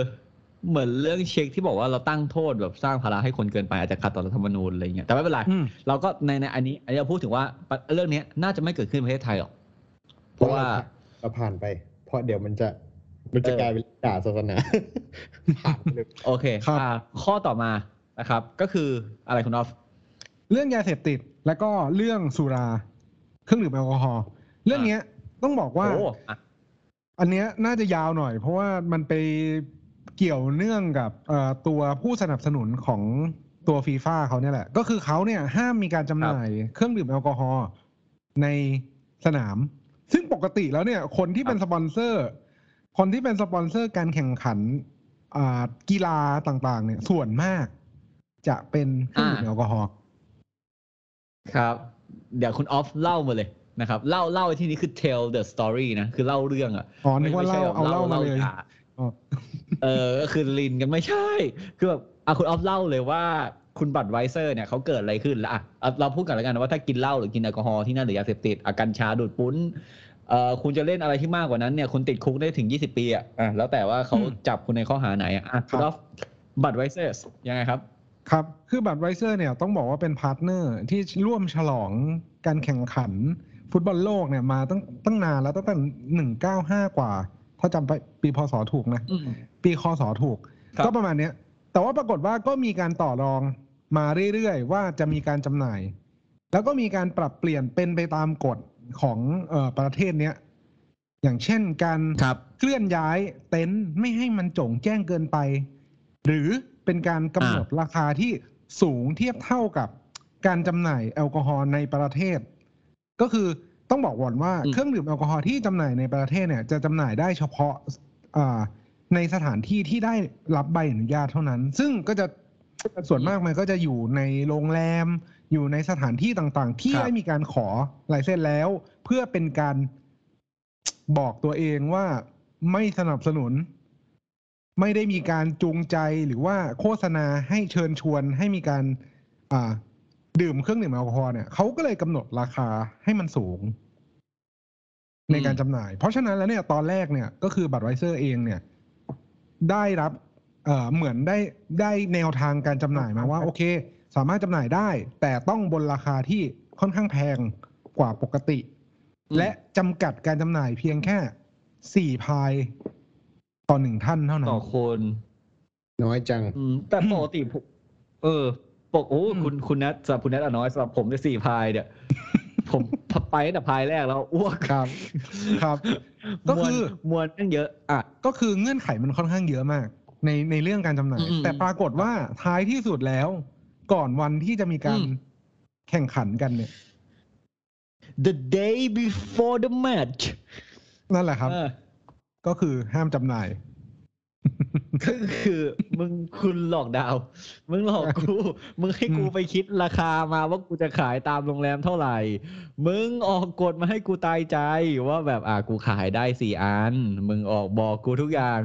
เหมือนเรื่องเช็คที่บอกว่าเราตั้งโทษแบบสร้างภาระให้คนเกินไปอาจจะขัดต่อรัฐธรรมนูญอะไรเงี้ยแต่ไม่เป็นไร
อืม
เราก็ในในอันนี้อันนี้เราพูดถึงว่าเรื่องเนี้ยน่าจะไม่เกิดขึ้นในประเทศไทยหรอกเพ
เพราะ
ราะ
ว่า
ว่า
เราผ่านไป เพราะเดี๋ยวมันจะมันจะ
เออ
กลายเป็นด่าศาสนาผ่านไปเลย
โอเค
ครับ
อ่าข้อต่อมานะครับ ก็คืออะไรคุณออฟ
เรื่องยาเสพติดแล้วก็เรื่องสุราเครื่องดื่มแอลกอฮอล์เรื่องเนี้ยต้องบอกว่า
โอ้อะ
อันเนี้ยน่าจะยาวหน่อย เพราะว่ามันไป เกี่ยวเนื่องกับเอ่อตัวผู้สนับสนุนของตัวฟีฟ่าเขาเนี่ยแหละ ก็คือเขาเนี่ยห้ามมีการจำหน่ายเครื่องดื่มแอลกอฮอล์ในสนาม ซึ่งปกติแล้วเนี่ย คนที่เป็นสปอนเซอร์ คนที่เป็นสปอนเซอร์การแข่งขันอ่ากีฬาต่างๆ เนี่ยส่วนมากจะเป็นเครื่องดื่มแอลกอฮอล์
ครับ เดี๋ยวคุณออฟเล่ามาเลยนะครับ เล่าเล่าที่นี้คือ tell the story นะ คือเล่าเรื่องอะ
อ๋อนึกว่า
ไม่ใช่
เล่า
แบบ
เอาเหล้ามาเลย อ๋อ
เออก็คือรินกันไม่ใช่ คือแบบอะคุณออฟเล่าเลยว่าคุณ Budweiser เนี่ยเขาเกิดอะไรขึ้นแล้วอะเอาเราพูดกันแล้วกันนะว่าถ้ากินเหล้าหรือกินแอลกอฮอล์ที่นั่นหรือยาเสพติดอากัญชาดูดปุ้นเอ่อคุณจะเล่นอะไรที่มากกว่านั้นเนี่ยคุณติดคุกได้ถึง 20 ปีอะอะแล้วแต่ว่าเขา
อืม
จับคุณในข้อหาไหนอะอะคุณ
ค
ออบฟ Budweiser ยังไงครับ
ครับ คือ Budweiser เนี่ยต้องบอกว่าเป็น partner ที่ร่วมฉลองการแข่งขัน ฟุตบอลโลกเนี่ยมาตั้งตั้งนานแล้วตั้งแต่หนึ่งเก้า ห้ากว่าถ้าจำไปปีพศถูกนะ
อืม
ปีคศถูก
ครับ
ก็ประมาณเนี้ย แต่ว่าปรากฏว่าก็มีการต่อรองมาเรื่อยๆ ว่าจะมีการจำหน่าย แล้วก็มีการปรับเปลี่ยนเป็นไปตามกฎของเออประเทศเนี้ยอย่างเช่นการ
ครับ
เคลื่อนย้ายเต็นท์ไม่ให้มันโจ่งแจ้งเกินไป หรือเป็นการกำหนดราคาที่สูงเทียบเท่ากับการจำหน่ายแอลกอฮอล์ในประเทศ ก็คือ ต้องบอกก่อนว่า
อืม
เครื่องดื่มแอลกอฮอล์ที่จำหน่ายในประเทศเนี่ยจะจำหน่ายได้เฉพาะอ่าในสถานที่ที่ได้รับใบอนุญาตเท่านั้น ซึ่งก็จะส่วนมากมันก็จะอยู่ในโรงแรม อยู่ในสถานที่ต่างๆ ที่
ครับ
ได้มีการขอลายเส้นแล้ว เพื่อเป็นการบอกตัวเองว่าไม่สนับสนุน ไม่ได้มีการจูงใจหรือว่าโฆษณาให้เชิญชวนให้มีการอ่า ดื่มเครื่องดื่มแอลกอฮอล์เนี่ยเขาก็เลยกำหนดราคาให้มันสูง ในการจำหน่าย เพราะฉะนั้นแล้วเนี่ยตอนแรกเนี่ยก็คือบัตรไวเซอร์เองเนี่ย ได้รับเอ่อเหมือนได้ได้แนวทางการจำหน่ายมาว่า โอเค สามารถจำหน่ายได้ แต่ต้องบนราคาที่ค่อนข้างแพงกว่าปกติ
อืม
และจำกัดการจำหน่ายเพียงแค่สี่พายต่อหนึ่งท่านเท่านั้น
ต่อคน
น้อยจัง
อืมแต่ปกติผมเออ ปกโอ้
อืม
คุณคุณนัทสำหรับคุณนัทอะน้อยสำหรับผมจะสี่พายเนี่ยผมไปตั้งแต่พายแรกแล้วอ้วก
ครับ ครับ ก็คือ
มวลมวลตั้งเยอะอะ
ก็คือเงื่อนไขมันค่อนข้างเยอะมาก ในในเรื่องการจำหน่าย
อืม
แต่ปรากฏว่าท้ายที่สุดแล้ว ก่อนวันที่จะมีการ
อืม
แข่งขันกันเนี่ย
the day before the match
นั่นแหละครับ
เออ
ก็คือห้ามจำหน่าย
ก็คือมึงคุณหลอกดาวน์มึงหลอกกู มึงให้กู
อืม
ไปคิดราคามาว่ากูจะขายตามโรงแรมเท่าไหร่ มึงออกกฎมาให้กูตายใจว่าแบบอะกูขายได้สี่อัน มึงออกบอกกูทุกอย่าง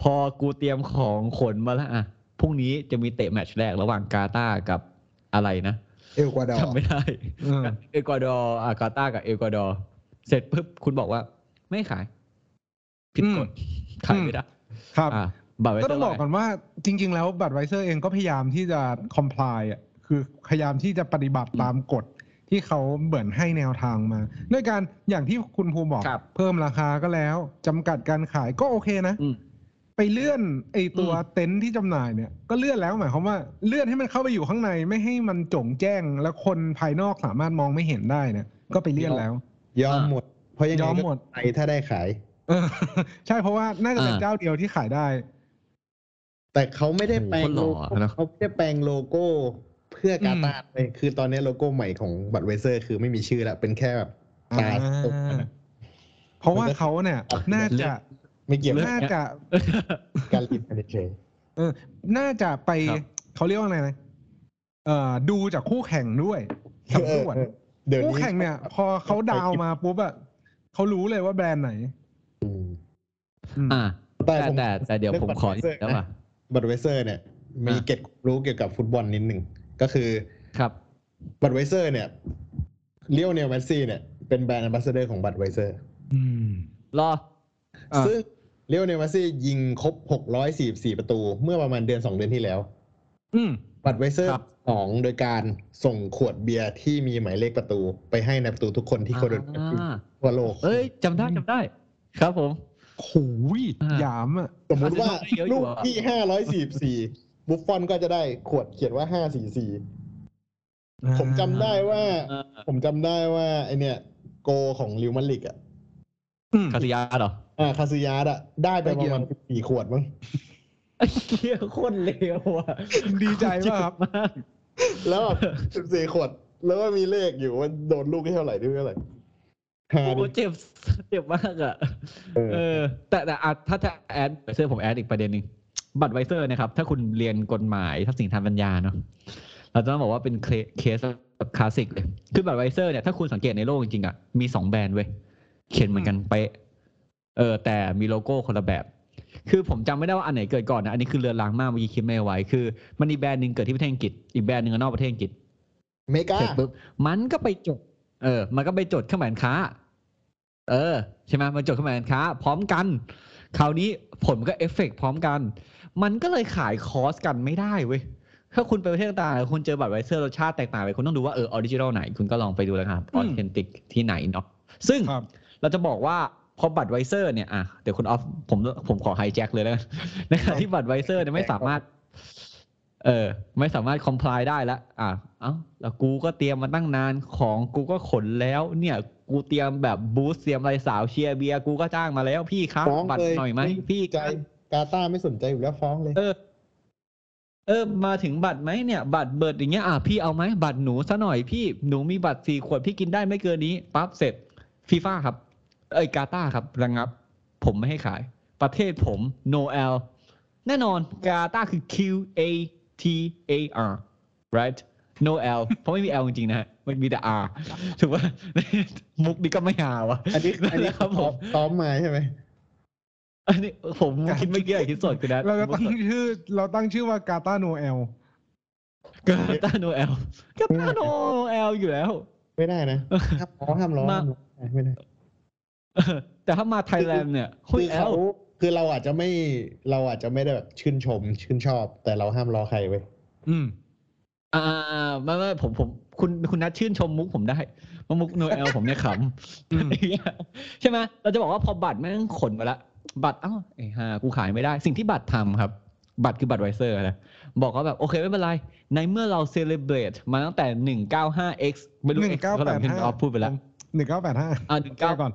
พอกูเตรียมของขนมาแล้วอะพรุ่งนี้จะมีเตะแมตช์แรกระหว่างกาตาร์กับอะไรนะ
เอลกวาดอร์
จำไม่ได้
เออ
เอกวาดอร์อ่ากาตาร์กับเอกวาดอร์เสร็จปุ๊บคุณบอกว่า ไม่ขาย ผิดกฎขายไม่ได้
ครับ
อะ Bud
ก็ต้อง
เท่า
บอก
ไหร่
ก่อนว่าจริง ๆ แล้ว Budweiser เองก็พยายามที่จะ comply อะคือพยายามที่จะปฏิบัติตามกฎที่เขาเหมือนให้แนวทางมาด้วยการอย่างที่คุณภูมิบอก
ครับ
เพิ่มราคาก็แล้วจำกัดการขายก็โอเคนะ
อืม
ไปเลื่อนไอตัว
อืม
เต็นท์ที่จำหน่ายเนี่ยก็เลื่อนแล้วหมายความว่าเลื่อนให้มันเข้าไปอยู่ข้างในไม่ให้มันโจ่งแจ้ง แล้วคนภายนอกสามารถมองไม่เห็นได้เนี่ยก็ไปเลื่อนแล้ว
ยอมหมด เพราะยังไง
ยอม
ก็
หมด
ไปถ้าได้ขาย
เออ ใช่เพราะว่าน่าจะเป็น
อ่า
เจ้าเดียวที่ขายได้
แต่เขาไม่ได้แปลง
โอ้
โล
โห
โก้
คนหล่อนะ
เขาไม่ได้แปลงโลโก้เพื่อกาตาร์
อืม
เลยคือตอนนี้โลโก้ใหม่ของ Budweiser คือไม่มีชื่อแล้วเป็นแค่แบบตรา
อ่า
ตรามันอะ
เพราะว่าเขาเนี่ย น่าจะ
ไม่เกี่ยวกับ
น่าจะ
การลิดกันเฉย
เออ น่าจะไป
ครับ
เขาเรียกว่าอะไรนะเอ่อดูจากคู่แข่งด้วย
ๆ
สำรวจ
เออเดี๋ยว
คู่
นี้
แข่งเนี่ย พอเขาดาวมาปุ๊บอะเขารู้เลยว่าแบรนด์ไหน
อืม
อืม
อ่า
แต่
แต่
ผม
แต่แต่เดี๋ยวผมขอ
เรื่อง
ได้ป่ะ
Budweiser เนี่ย มี
อะ
เกร็ดรู้เกี่ยวกับฟุตบอลนิดหนึ่งก็คือ
ครับ
Budweiser เนี่ยเลียวเนลเมสซี่เนี่ยเป็น brand ambassador ของ Budweiserอื
ม
รออะ
ซึ่งเลียวเนลเมสซี่ยิงครบ644ประตู เมื่อประมาณเดือน2เดือนที่แล้ว
อืม
Budweiser
ครับ
ฉลองโดยการส่งขวดเบียร์ที่มีหมายเลขประตู ไปให้นายประตูทุกคนที่เขาโดน
อ่า
ทั่วโลก
เอ้ยจำได้จำได้ ครับผม
โหย
อ่า
หยามอะ
สมมุติว่า
อาร์เซนอลได้เยอะอยู่
ลูก
อะ
ที่544บุฟฟอนก็จะได้ขวดเขียนว่า544ผมจำได้ว่า
เออ
ผมจำได้ว่าไอเนี่ย โกของลิวมันลิกอะ
อืม
คาซิยาสเหรอ
อ่าคาซิยาสอะได้ไปประมาณ
ไม่เกี่ยว
14ขวดมั้ง
ไอ้เหี้ยโคตรเลวอะ
ดีใจมากครับ
มาก
แล้วแบบ14ขวด แล้วก็มีเลขอยู่ว่าโดนลูกที่เท่าไหร่ที่เท่าไหร่ หา
โอ้
ดิ
เจ็บเจ็บมากอะ
เออ
เออ แต่แต่อะถ้าจะ add Budweiser ผม add อีกประเด็นหนึ่ง Budweiser นะครับ ถ้าคุณเรียนกฎหมายทรัพย์สินทางปัญญาเนาะเราจะต้องบอกว่าเป็นเคเคสแบบคลาสสิกเลย คือ Budweiser เนี่ยถ้าคุณสังเกตในโลกจริงๆอะมีสองแบรนด์เว้ยเขียนเหมือนกันเป๊ะเออ แต่มีโลโก้คนละแบบ คือผมจำไม่ได้ว่าอันไหนเกิดก่อนนะอันนี้คือเรือล้างมากเมื่อกี้คิดไม่ไว้คือมันมีแบรนด์หนึ่งเกิดที่ประเทศอังกฤษอีกแบรนด์หนึ่งก็นอกประเทศอังกฤษ
อเมริกา
เสร็จปุ๊บมันก็ไปจด เออ มันก็ไปจดเครื่องหมายการค้า เออ ใช่ไหมมันจดเครื่องหมายการค้า พร้อมกัน คราวนี้ผลมันก็เอฟเฟกต์พร้อมกัน มันก็เลยขาย cross กันไม่ได้เว้ย ถ้าคุณไปประเทศต่างๆคุณเจอ Budweiser รสชาติแตกต่างไป คุณต้องดูว่าเออ original ไหน คุณก็ลองไปดูแล้วครับ authentic ที่ไหนเนาะ ซึ่ง
ครับ
เราจะบอกว่าพอ Budweiser เนี่ยอะเดี๋ยวคุณออฟผมผมขอ hijack เลยแล้วกันในขณะที่ Budweiser เนี่ยไม่สามารถ เออ ไม่สามารถ comply ได้แล้วอะเอ้าแล้วกูก็เตรียมมาตั้งนานของกูก็ขนแล้ว เนี่ย กูเตรียมแบบบูสต์เตรียมอะไรสาวเชียร์เบียร์กูก็จ้างมาแล้วพี่ครับ
ฟ้อง
Bud
เลย
หน่อยไหมพี่
ใจกาตาร์ไม่สนใจอยู่แล้วฟ้องเลย
เออ เออ มาถึงบัตรไหมเนี่ย บัตรเบิดอย่างเงี้ยอะพี่เอาไหมบัตรหนูซะหน่อยพี่หนูมีบัตรสี่ขวดพี่กินได้ไม่เกินนี้ปั๊บเสร็จฟีฟ่าครับ เอ้ยกาตาร์ครับระงับ ผมไม่ให้ขาย ประเทศผม no L แน่นอนกาตาร์คือ Q A T A R right no L เพราะไม่มี L จริงๆนะฮะมันมีแต่ R ถูกป่ะมุกนี้ก็ไม่หาวะ
อันนี้อันนี้
ครับผม
ซ้อมมาใช่ไหม
อันนี้ผมคิดไม่อกี้อะคิดสดคือนะ
เราจะตั้งชื่อ เราตั้งชื่อว่ากาตาโนเอล
กาตาร์โนเอลกาตาร์โนเอลอยู่แล้ว
ไม่ได้นะห้ามล้อห้ามล้อ
มา
ห้ามล้อไม่ได้
เออแต่ถ้ามาไทยแลนด์เนี่ย
คื
เฮ้ย
อ
แอ
เขา
ล
คือเราอาจจะไม่เราอาจจะไม่ได้แบบชื่นชม ชื่นชอบ แต่เราห้ามล้อใครเว้ย
อืม
อ่าไม่ไม่ผมผม คุณคุณนัทชื่นชมมุกผมได้เพราะมุกโนเอลผมเนี่ยข
อืมำ
ใช่ไหมเราจะบอกว่าพอบัตรแม่งขนมาละบัตรเอ้าไอ้ห่ากูขายไม่ได้ สิ่งที่บัตรทำครับ บัตรคือบัตรไวเซอร์นะบอกว่าแบบโอเคไม่เป็นไร ในเมื่อเราเซเลบรตมาตั้งแต่ 195x ไม่รู้
หนึ่ง
x
เก้า
เท่าไห
แป
ร่
ด
พี่
ห้า
ออฟพูดไปแล้ว
หนึ่งเก้าแปดห้า
อ่าหนึ่งเก้า
ก่อน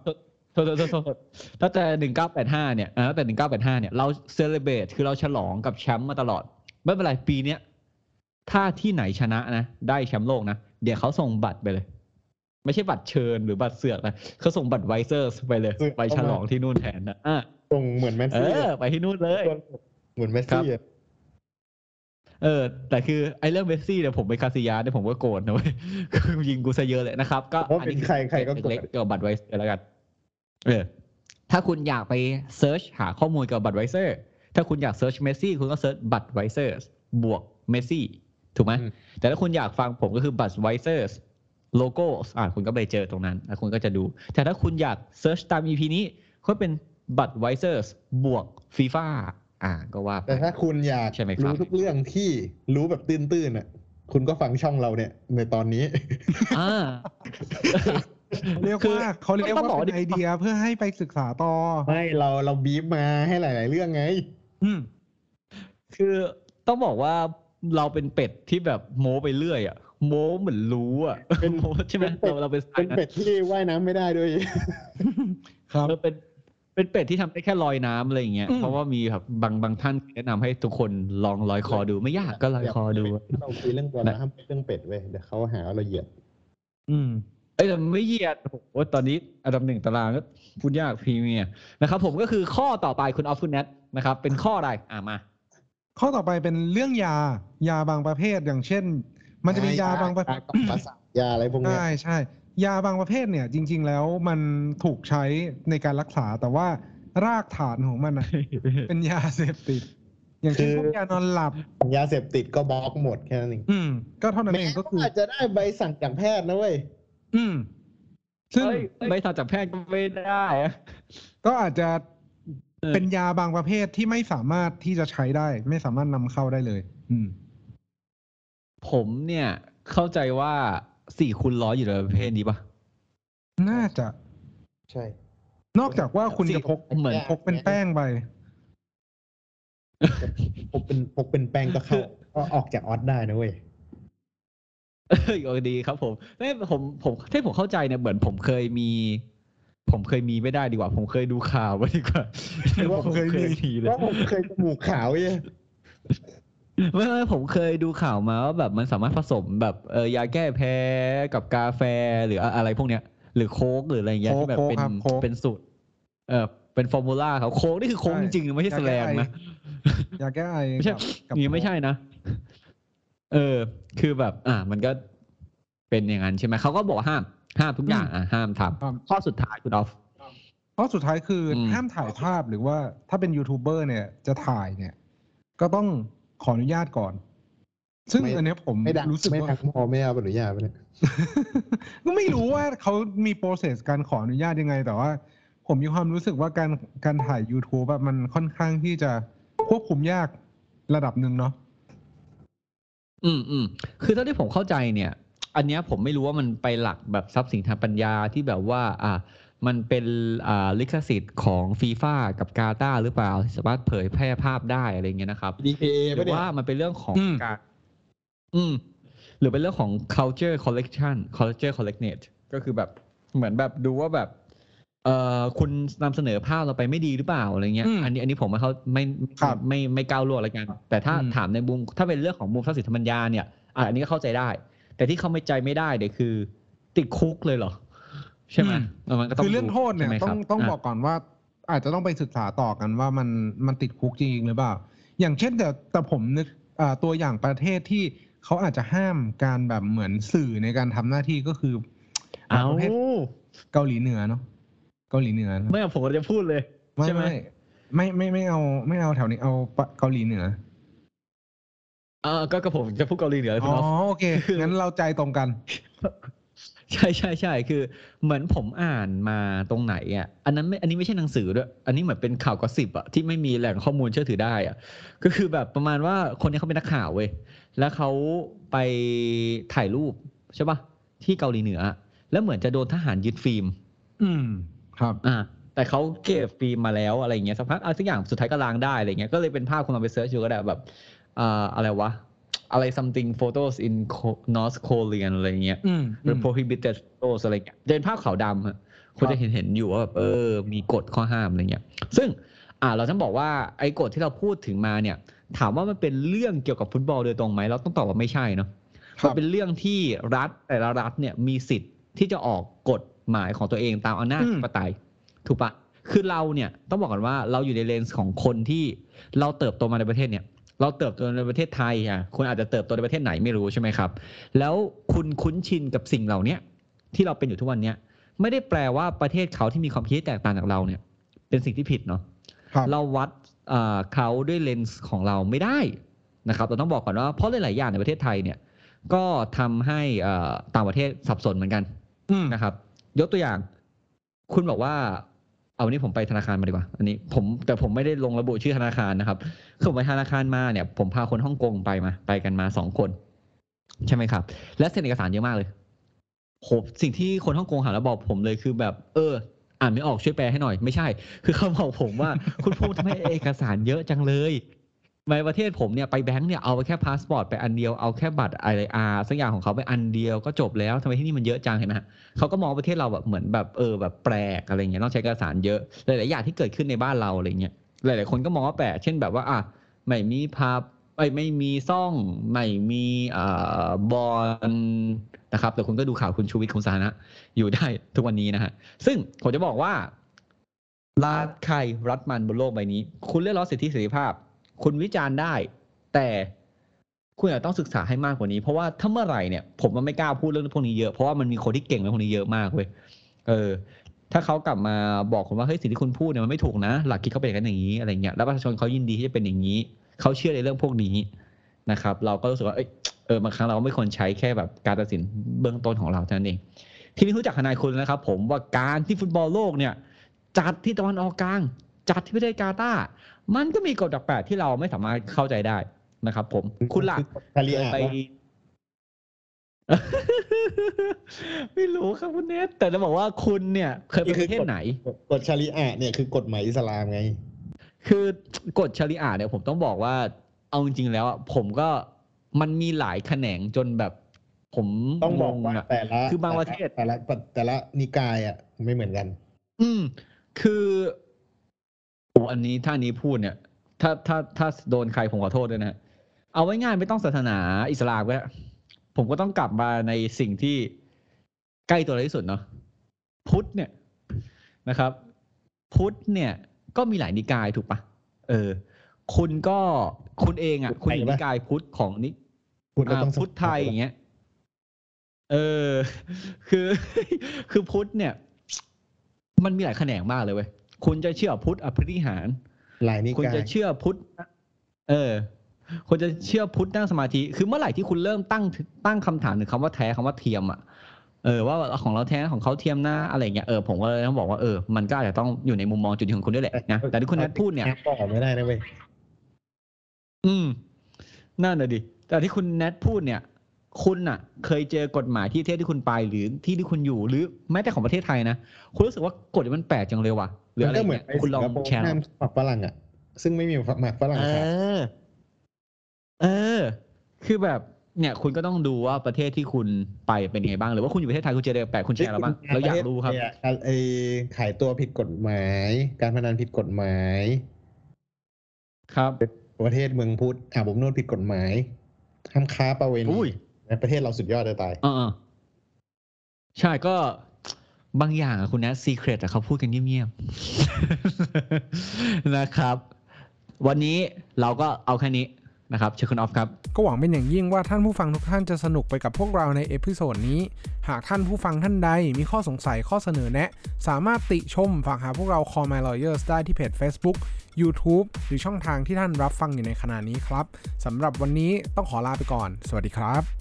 โทษโทษโทษโทษตั้งแต่หนึ่งเก้าแปดห้าเนี่ยอ่าตั้งแต่หนึ่งเก้าแปดห้าเนี่ยเราcelebrate คือเราฉลองกับแชมป์มาตลอด ไม่เป็นไรปีเนี้ยถ้าที่ไหนชนะนะ ได้แชมป์โลกนะ เดี๋ยวเขาส่ง Bud ไปเลย ไม่ใช่บัตรเชิญหรือบัตรเสือกนะเขาส่ง Budweiser ไปเลย ไปฉลองที่นู่นแทนนะอะ
ตรงเหมือนแมน
เอ
ซี่
อไปที่นู่นเลย
เหมือนแมนซี่อะ
เออ แต่คือไอ้เรื่องเมสซี่เนี่ยผมไปคาซิยาสเนี่ยผมก็โกรธนะเว้ยคือยิงกูซะเยอะเลยนะครับ ก็
เพราะเป็นใครใครก็กด
เล็กๆเกี่ยวกับ Budweiser แล้วกัน เออถ้าคุณอยากไป search หาข้อมูลเกี่ยวกับ Budweiser ถ้าคุณอยาก search เมสซี่คุณก็ search Budweiser บวกเมสซี่ถูกไหม
อืม
แต่ถ้าคุณอยากฟังผมก็คือ Budweiser โลโก้อ่าคุณก็ไปเจอตรงนั้นแล้วคุณก็จะดู แต่ถ้าคุณอยาก search ตาม EP นี้ก็เป็น Budweiser บวกฟีฟ่าอ่าก็ว่าไป
แต่ถ้าคุณอยาก
ใช่ไหมครับ
รู้ทุกเรื่องที่รู้แบบตื้นๆอะ คุณก็ฟังช่องเราเนี่ย ในตอนนี้
อ่า
เรียก
คือ
ว่าเขาเรียก
ต้องบอก
ว่า
ว่า
เป็นไอเดียเพื่อให้ไปศึกษาต่อ
ไม่เราเราบีบมาให้หลาย ๆ เรื่องไง
อืม
คือต้องบอกว่าเราเป็นเป็ดที่แบบโม้ไปเรื่อยอะโม้เหมือนรู้อะ
เป็น
โม้ใช่ไหม
เป็นเป็ด
เราเราเป็นสไต
เป็น
ล์นั้น
เป็ดที่ว่ายน้ำไม่ได้ด้วย
ครับ
เราเป็นเป็นเป็ดที่ทำได้แค่ลอยน้ำอะไรอย่างเงี้ย
อืม
เพราะว่ามีแบบบางบางท่านแนะนำให้ทุกคนลองลอยคอดูไม่ยากก็ลอยคอดู
ถ้าเราคุยเรื่องบอลนะห้ามเรื่องเป็ดเว้ยเดี๋ยวเขาหาว่าเราเหยียด
อืม
เอ้ยแต่ไม่เหยียดโอ้โหตอนนี้อันดับหนึ่งตารางก็พูดยากพรีเมียร์นะครับ ผมก็คือข้อต่อไปคุณออฟคุณแนทนะครับ เป็นข้ออะไรอ่ามา
ข้อต่อไปเป็นเรื่องยายาบางประเภทอย่างเช่น มันจะมียาบางประเภ
ยา
ท
กับประสาทยาอะไรพวกเนี้ย
ใช่ใช่ยาบางประเภทเนี่ย จริง ๆ แล้วมันถูกใช้ในการรักษาแต่ว่ารากฐานของมันอะเป็นยาเสพติด อย่างเช่นพวกยานอนหลับ
ยาเสพติดก็บล็อกหมดแค่นั้นเอง
อืมก็เท่านั้น
แม้
เองก็คือ
ว่าจะได้ใบสั่งจากแพทย์นะเว้ย
อืม ซึ่ง
เฮ้ยใบสั่งจากแพทย์ก็ไม่ได้อะ
ก็อาจจะ
เออ
เป็นยาบางประเภทที่ไม่สามารถที่จะใช้ได้ ไม่สามารถนำเข้าได้เลย อืม
ผมเนี่ย เข้าใจว่าสี่คูณร้อยอยู่ในประเภทนี้ปะ
น่าจะ
ใช่
นอกจากว่าคุณจะพก
เหมือน
พกเป็นแป้งไป
พกเป็นพกเป็นแป้งก็เข้าก็ออกจากออสได้นะเว้ย
เออดีครับผมไม่ผมผมที่ผมเข้าใจเนี่ยเหมือนผมเคยมี ผมเคยมีไม่ได้ดีกว่า ผมเคยดูข่าวไว้ดีกว่า
ว่า
ผมเคยมีเลย
ว่าผมเคยจมูกขาวเนี่ย
ไม่ไม่ผมเคยดูข่าวมาว่าแบบมันสามารถผสมแบบเออยาแก้แพ้กับกาแฟหรืออะไรพวกเนี้ย หรือโค้กหรืออะไรอย่างเงี้ย
โค้ก
ที่แบบเป็น
โค้กครับโค้ก
เป็นสูตรเออเป็นฟอร์มูล่าครับโค้กนี่คือโค้ก
ใช่
จริงๆไม่ใช่แสลงนะ
ยาแก้ไอ
ไม่ใช่
กับกับ
นี่ไม่ใช่นะ เออ คือแบบ อ่า มันก็เป็นอย่างนั้นใช่ไหมเขาก็บอกว่าห้าม ห้ามทุกอย่างอะห้ามท
ครับำ
ข้อสุดท้ายคุณออฟ
ข้อสุดท้ายคืออ
ม
ห้ามถ่ายภาพหรือว่าถ้าเป็นยูทูบเบอร์เนี่ยจะถ่ายเนี่ย ก็ต้องขออนุญาตก่อน ซึ่ง
ไม่
อันเนี้ยผม
ไม่ดัง
รู้สึก
ไม่
ว่า
ดังพอไม่เอาอนุญาตไปเนี่ย
ก็ไม่รู้ว่าเขามีโปรเซสการขออนุญาตยังไง แต่ว่า ผมมีความรู้สึกว่าการการถ่าย YouTube แบบมันค่อนข้างที่จะควบคุมยากระดับหนึ่งเนาะ
อืมอืมคือเท่าที่ผมเข้าใจเนี่ย อันเนี้ยผมไม่รู้ว่ามันไปหลักแบบทรัพย์สินทางปัญญาที่แบบว่า อ่า มันเป็นอ่าลิขสิทธิ์ของฟีฟ่ากับกาตาร์หรือเปล่าที่สามารถเผยแพร่ภาพได้อะไรเงี้ยนะครับ
DKA
หรื
ปะ
อ
เนี่ย
ว่ามันเป็นเรื่องของ
อืม
การอืม หรือเป็นเรื่องของ culture collection culture collected ก็คือแบบเหมือนแบบดูว่าแบบ เอ่อคุณนำเสนอภาพเราไปไม่ดีหรือเปล่าอะไรเงี้ย
อืม
อันนี้อันนี้ผมไม่เขาไม่
ครับ
ไม่ไม่ไม่ก้าวล่วงอะไรกัน แต่ถ้า
อืม
ถามในมุมถ้าเป็นเรื่องของมุมทรัพย์สินทางปัญญาเนี่ยอะอันนี้ก็เข้าใจได้ แต่ที่เขาไม่ใจไม่ได้เดี๋ยวคือ ติดคุกเลยเหรอ ใช่ไหม
อืม
เออมันก็ต้อง
คือเรื่องโทษเนี่ย
ใช่ไหม
ต้
ค
อง
รับ
ต้องะบอกก่อนว่า อาจจะต้องไปศึกษาต่อกันว่ามันมันติดคุกจริงๆหรือเปล่า อย่างเช่นแต่แต่ผมนึกอ่าตัวอย่างประเทศที่เขาอาจจะห้ามการแบบเหมือนสื่อในการทำหน้าที่ก็คืออ่า
เอา
ประเภทเกาหลีเหนือเนาะ เกาหลีเหนือนะ
ไม่เอาผมก็จะพูดเลย
ไม่
ใช่ไหม
ไม่ไม่ไม่ไม่เอาไม่เอาแถวนี้เอาปะเกาหลีเหนือ
เออก็ก็ผมจะพูดเกาหลีเหนือ
อ๋
คุณ
อ
ออฟ
โอเคงั้นเราใจตรงกัน
ใช่ใช่ใช่คือ เหมือนผมอ่านมาตรงไหนอะ อันนั้นไม่อันนี้ไม่ใช่หนังสือด้วย อันนี้เหมือนเป็นข่าว gossip อะที่ไม่มีแหล่งข้อมูลเชื่อถือได้อะ ก็คือแบบประมาณว่าคนนี้เขาเป็นนักข่าวเว้ยแล้วเขาไปถ่ายรูปใช่ปะที่เกาหลีเหนือ แล้วเหมือนจะโดนทหารยึดฟิล์ม
อืม ครับ
อ่าแต่เขาเก็บฟิล์มมาแล้วอะไรอย่างเงี้ยสักพักอะไรสักอย่างสุดท้ายก็ล้างได้อะไรเงี้ยก็เลยเป็นภาพคุณลองไป search ดูก็ได้แบบอ่าอะไรวะอะไร something photos in Co- North Korean อะไรเงี้ย
อืม
หรือ prohibited photos อะไรเงี้ยจะเป็นภาพขาวดำอะคุณจะเห็นเห็นอยู่ว่าแบบเออ มีกฎข้อห้ามอะไรเงี้ย ซึ่งอ่าเราต้องบอกว่าไอ้กฎที่เราพูดถึงมาเนี่ย ถามว่ามันเป็นเรื่องเกี่ยวกับฟุตบอลโดยตรงไหมเราต้องตอบว่าไม่ใช่เนาะ
ครั
มั
บ
นเป็นเรื่องที่รัฐแต่ละรัฐเนี่ยมีสิทธิ์ที่จะออกกฎ หมายของตัวเองตามอำนาจ
อืม
ปไตยถูกปะคือเราเนี่ยต้องบอกก่อนว่าเราอยู่ในเลนส์ของคนที่เราเติบโตมาในประเทศเนี่ย เราเติบโตในประเทศไทยอะคุณอาจจะเติบโตในประเทศไหนไม่รู้ใช่ไหมครับ แล้วคุณคุ้นชินกับสิ่งเหล่าเนี้ยที่เราเป็นอยู่ทุกวันเนี้ยไม่ได้แปลว่าประเทศเขาที่มีความคิดที่แตกต่างจากเราเนี่ย เป็นสิ่งที่ผิดเนาะ
ครับ
เราวัดเอ่อเขาด้วยเลนส์ของเราไม่ได้นะครับเราต้องบอกก่อนว่าเพราะหลายๆอย่างในประเทศไทยเนี่ย ก็ทำให้เอ่อต่างประเทศสับสนเหมือนกัน
อืม
นะครับ ยกตัวอย่าง คุณบอกว่า เอาวันนี้ผมไปธนาคารมาดีกว่า อันนี้ผมแต่ผมไม่ได้ลงระบุชื่อธนาคารนะครับคือผมไปธนาคารมาเนี่ย ผมพาคนฮ่องกงไปมา ไปกันมาสองคน ใช่ไหมครับ และเซ็นเอกสารเยอะมากเลยโหสิ่งที่คนฮ่องกงหาแล้วบอกผมเลยคือแบบ เออ อ่านไม่ออกช่วยแปลให้หน่อย ไม่ใช่ คือเขาบอกผมว่า คุณภูมิทำไมเอกสารเยอะจังเลย ในประเทศผมเนี่ยไปแบงค์เนี่ยเอาไปแค่พาสปอร์ตไปอันเดียวเอาแค่บัตรไอะไรอาสักอย่างของเขาไปอันเดียวก็จบแล้วทำไมที่นี่มันเยอะจังเห็นไหมฮะเขาก็มองประเทศเราแบบเหมือนแบบเออแบบแปลกอะไรเงี้ยต้องใช้เอกสารเยอะหลายๆอย่างที่เกิดขึ้นในบ้านเราอะไรเงี้ยหลายๆคนก็มองว่าแปลกเช่นแบบว่าอะไม่มีภาไม่ไม่มีซ่องไม่มีอ่าบอลนะครับแต่คุณก็ดูข่าวคุณชูวิทย์คุณสานะ อยู่ได้ทุกวันนี้นะฮะซึ่งผมจะบอกว่ารัฐใครรัฐมันบนโลกใบนี้ คุณเรียกร้องสิทธิเสรีภาพ คุณวิจารณ์ได้ แต่คุณอาจจะต้องศึกษาให้มากกว่านี้ เพราะว่าถ้าเมื่อไหร่เนี่ยผมมันไม่กล้าพูดเรื่องพวกนี้เยอะเพราะว่ามันมีคนที่เก่งเรื่องพวกนี้เยอะมากเว้ยเออ ถ้าเขากลับมาบอกคุณว่าเฮ้ยสิ่งที่คุณพูดเนี่ยมันไม่ถูกนะ หลักคิดเขาเป็นอย่างนั้นอย่างนี้อะไรเงี้ยแล้วประชาชนเขายินดีที่จะเป็นอย่างนี้เขาเชื่อในเรื่องพวกนี้นะครับ เราก็รู้สึกว่าเอยเออบางครั้งเราไม่ควรใช้แค่แบบการตัดสินเบื้องต้นของเราเท่านั้นเองทีนี้รู้จักทนายคุณนะครับ ผมว่าการที่ฟุตบอลโลกเนี่ย จัดที่ตะวันออกกลาง จัดที่ประเทศกาตาร์มันก็มีกฎแปลกๆที่เราไม่สามารถเข้าใจได้นะครับ ผม คุณหลัก
คาริอา
ไป
ปะ
ไม่รู้ครับคุณเนทแต่จะบอกว่าคุณเนี่ยเคยไปประเทศไหน
กฎชาริอะเนี่ยคือกฎหมายอิสลามไง
คือกฎชาริอะห์เนี่ยผมต้องบอกว่า เอาจริงๆแล้วอะผมก็มันมีหลายแขนงจนแบบผม
ต้องบอก
ง
ว่าง
อะ
แต่ละ
คือบางประเทศ
แต่ละแต่ละแต่ละนิกายอะไม่เหมือนกัน
อืม คือโอ้อันนี้ถ้าอันนี้พูดเนี่ย ถ้าถ้าถ้าโดนใครผมขอโทษด้วยนะฮะเอาไว้ง่ายไม่ต้องศาสนาอิสลามก็ได้ผมก็ต้องกลับมาในสิ่งที่ใกล้ตัวเราที่สุดเนาะพุทธเนี่ยนะครับ พุทธเนี่ยก็มีหลายนิกายถูกปะเออ คุณก็คุณเองอะ คุณอยู่
พุทธไทยปะ
นิกายพุทธของนิ
คุณก็
อ่า
ต้อง
พุทธไทยอย่างเงี้ยเออ คือคือพุทธเนี่ย มันมีหลายแขนงมากเลยเว้ย คุณจะเชื่อพุทธอภิธิหาร
หลายนิ
คุณ
กาย
จะเชื่อพุทธเออคุณจะเชื่อพุทธนั่งสมาธิคือเมื่อไหร่ที่คุณเริ่มตั้งตั้งคำถามถึงคำว่าแท้คำว่าเทียมอะเออว่าของเราแท้ของเขาเทียมนะอะไรอย่างเงี้ยเออผมก็เลยต้องบอกว่าเออมันก็อาจจะต้องอยู่ในมุมมองจุดยืนของคุณด้วยแหละนะแต่ที่คุณนัทพูดเนี่ย
ต่อไม่ได้นะเว้ย
อืมนั่นน่ะดิแต่ที่คุณแนทพูดเนี่ย คุณน่ะ เคยเจอกฎหมายที่ประเทศที่คุณไปหรือที่ที่คุณอยู่หรือแม้แต่ของประเทศไทยนะคุณรู้สึกว่ากฎมันแปลกจังเลยว่ะ หรืออะไร
ก็เหมือ
เงี้
น
ยคุณลอง
สิงคโปร์
แชร์
ห้ามหมักฝรั่งอะ ซึ่งไม่มีหมักฝรั่ง
เอ
ขาย
อเออ คือแบบเนี่ยคุณก็ต้องดูว่าประเทศที่คุณไปเป็นไงบ้าง หรือว่าคุณอยู่ประเทศไทยคุณเจออะไรแปลกคุณแชร์เราบ้างเราอยากรู้ครับ
เนี่ยไอ้ขายตัวผิดกฎหมาย การพนันผิดกฎหมาย
ครับ
ประเทศเมืองพุทธอาบอบนวดผิดกฎหมายห้ามค้าประเวณี
อุ้ย
ในประเทศเราสุดยอดเลยตาย
เออๆใช่ก็ บางอย่างคุณนะ secret เขาพูดกันเงียบๆ นะครับ วันนี้เราก็เอาแค่นี้นะครับเชิญคุณออฟครับ
ก็หวังเป็นอย่างยิ่งว่าท่านผู้ฟังทุกท่านจะสนุกไปกับพวกเราใน episode นี้ หากท่านผู้ฟังท่านใดมีข้อสงสัยข้อเสนอแนะ สามารถติชมฝากหาพวกเรา Call My Lawyers ได้ที่เพจ Facebook YouTube หรือช่องทางที่ท่านรับฟังอยู่ในขณะนี้ครับสำหรับวันนี้ต้องขอลาไปก่อน สวัสดีครับ